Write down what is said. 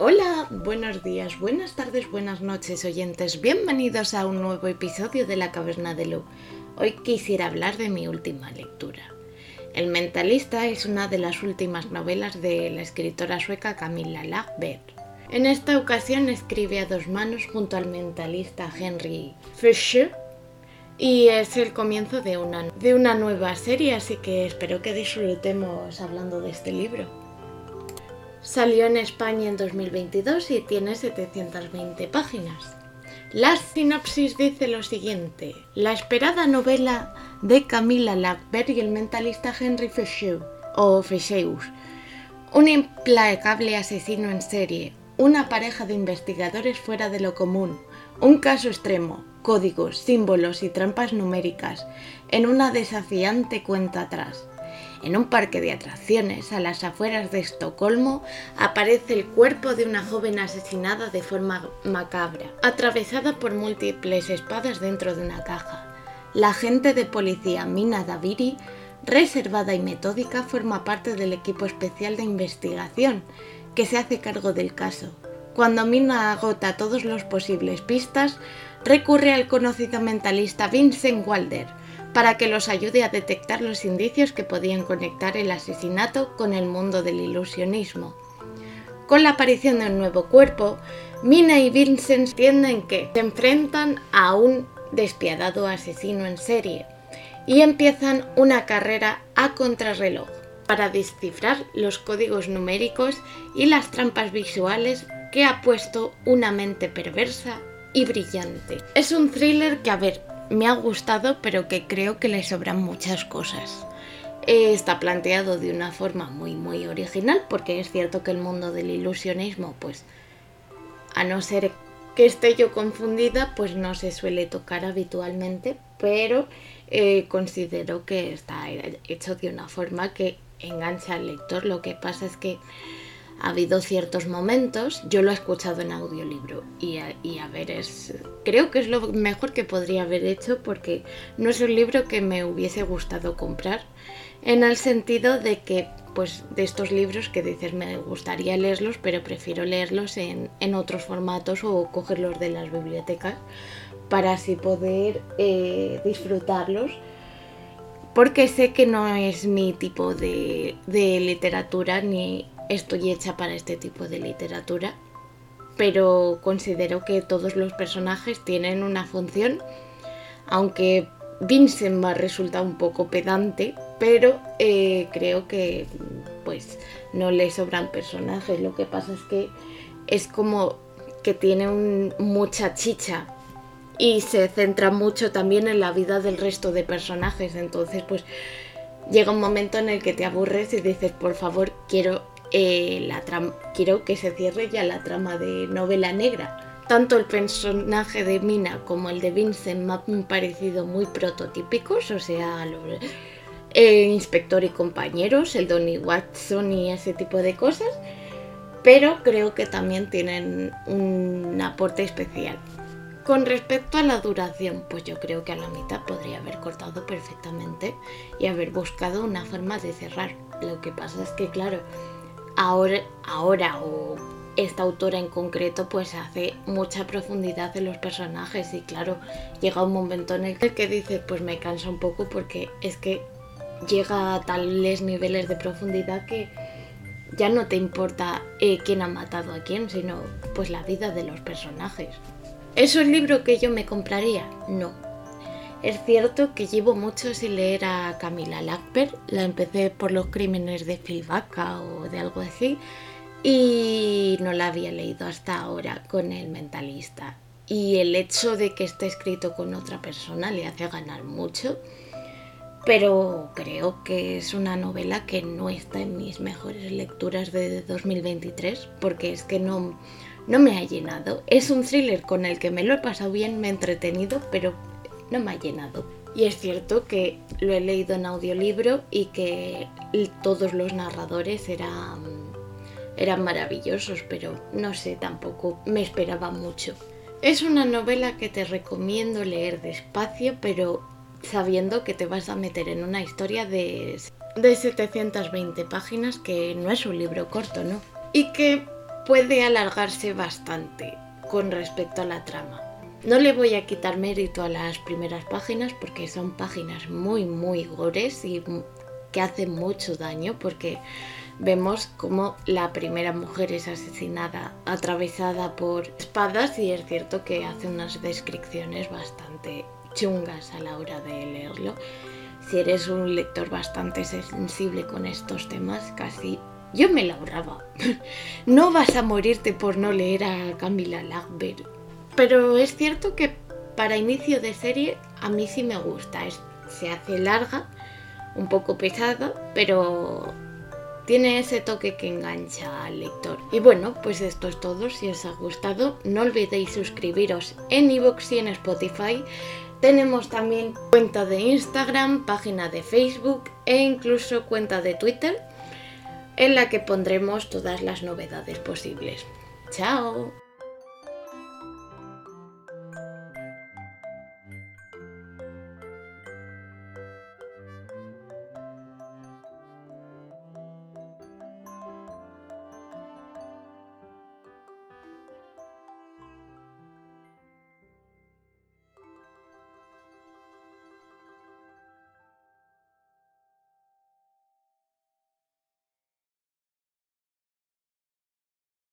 Hola, buenos días, buenas tardes, buenas noches oyentes, bienvenidos a un nuevo episodio de La Caverna de Lu. Hoy quisiera hablar de mi última lectura. El Mentalista es una de las últimas novelas de la escritora sueca Camilla Lagerberg. En esta ocasión escribe a dos manos junto al mentalista Henry Fischer y es el comienzo de una, de una nueva serie, así que espero que disfrutemos hablando de este libro. Salió en España en 2022 y tiene 720 páginas. La sinopsis dice lo siguiente: La esperada novela de Camilla Lackberg y el mentalista Henry Fischel, o un implacable asesino en serie, una pareja de investigadores fuera de lo común, un caso extremo, códigos, símbolos y trampas numéricas en una desafiante cuenta atrás. En un parque de atracciones a las afueras de Estocolmo aparece el cuerpo de una joven asesinada de forma macabra, atravesada por múltiples espadas dentro de una caja. La agente de policía Mina Daviri, reservada y metódica, forma parte del equipo especial de investigación que se hace cargo del caso. Cuando Mina agota todos los posibles pistas, recurre al conocido mentalista Vincent Walder para que los ayude a detectar los indicios que podían conectar el asesinato con el mundo del ilusionismo. Con la aparición de un nuevo cuerpo, Mina y Vincent entienden que se enfrentan a un despiadado asesino en serie y empiezan una carrera a contrarreloj para descifrar los códigos numéricos y las trampas visuales que ha puesto una mente perversa y brillante. Es un thriller que, a ver, me ha gustado, pero que creo que le sobran muchas cosas. Está planteado de una forma muy, muy original, porque es cierto que el mundo del ilusionismo, pues, a no ser que esté yo confundida, pues no se suele tocar habitualmente, pero eh, considero que está hecho de una forma que engancha al lector. Lo que pasa es que ha habido ciertos momentos, yo lo he escuchado en audiolibro y a, ver, es, creo que es lo mejor que podría haber hecho porque no es un libro que me hubiese gustado comprar en el sentido de que pues de estos libros que dices me gustaría leerlos pero prefiero leerlos en, en otros formatos o cogerlos de las bibliotecas para así poder eh, disfrutarlos porque sé que no es mi tipo de, de literatura ni estoy hecha para este tipo de literatura, pero considero que todos los personajes tienen una función, aunque Vincent me resulta un poco pedante, pero eh, creo que pues no le sobran personajes. Lo que pasa es que es como que tiene mucha chicha y se centra mucho también en la vida del resto de personajes. Entonces, pues llega un momento en el que te aburres y dices, por favor, quiero eh, la quiero que se cierre ya la trama de novela negra. Tanto el personaje de Mina como el de Vincent me han parecido muy prototípicos, o sea, el eh, inspector y compañeros, el Donny Watson y ese tipo de cosas, pero creo que también tienen un aporte especial. Con respecto a la duración, pues yo creo que a la mitad podría haber cortado perfectamente y haber buscado una forma de cerrar. Lo que pasa es que, claro, ahora, ahora o esta autora en concreto pues hace mucha profundidad en los personajes y claro, llega un momento en el que dice pues me cansa un poco porque es que llega a tales niveles de profundidad que ya no te importa eh, quién ha matado a quién, sino pues la vida de los personajes. ¿Es un libro que yo me compraría? No, es cierto que llevo mucho sin leer a Camila Lackberg, la empecé por los crímenes de Filvaca o de algo así, y no la había leído hasta ahora con El Mentalista. Y el hecho de que esté escrito con otra persona le hace ganar mucho, pero creo que es una novela que no está en mis mejores lecturas de 2023, porque es que no, no me ha llenado. Es un thriller con el que me lo he pasado bien, me he entretenido, pero no me ha llenado. Y es cierto que lo he leído en audiolibro y que todos los narradores eran, eran maravillosos, pero no sé, tampoco me esperaba mucho. Es una novela que te recomiendo leer despacio, pero sabiendo que te vas a meter en una historia de, de 720 páginas, que no es un libro corto, ¿no? Y que puede alargarse bastante con respecto a la trama. No le voy a quitar mérito a las primeras páginas porque son páginas muy, muy gores y que hacen mucho daño porque vemos como la primera mujer es asesinada atravesada por espadas y es cierto que hace unas descripciones bastante chungas a la hora de leerlo. Si eres un lector bastante sensible con estos temas, casi yo me la ahorraba. no vas a morirte por no leer a Camila Lagbert. Pero es cierto que para inicio de serie a mí sí me gusta. se hace larga, un poco pesada, pero tiene ese toque que engancha al lector. Y bueno, pues esto es todo. Si os ha gustado, no olvidéis suscribiros en iVoox y en Spotify. Tenemos también cuenta de Instagram, página de Facebook e incluso cuenta de Twitter en la que pondremos todas las novedades posibles. ¡Chao!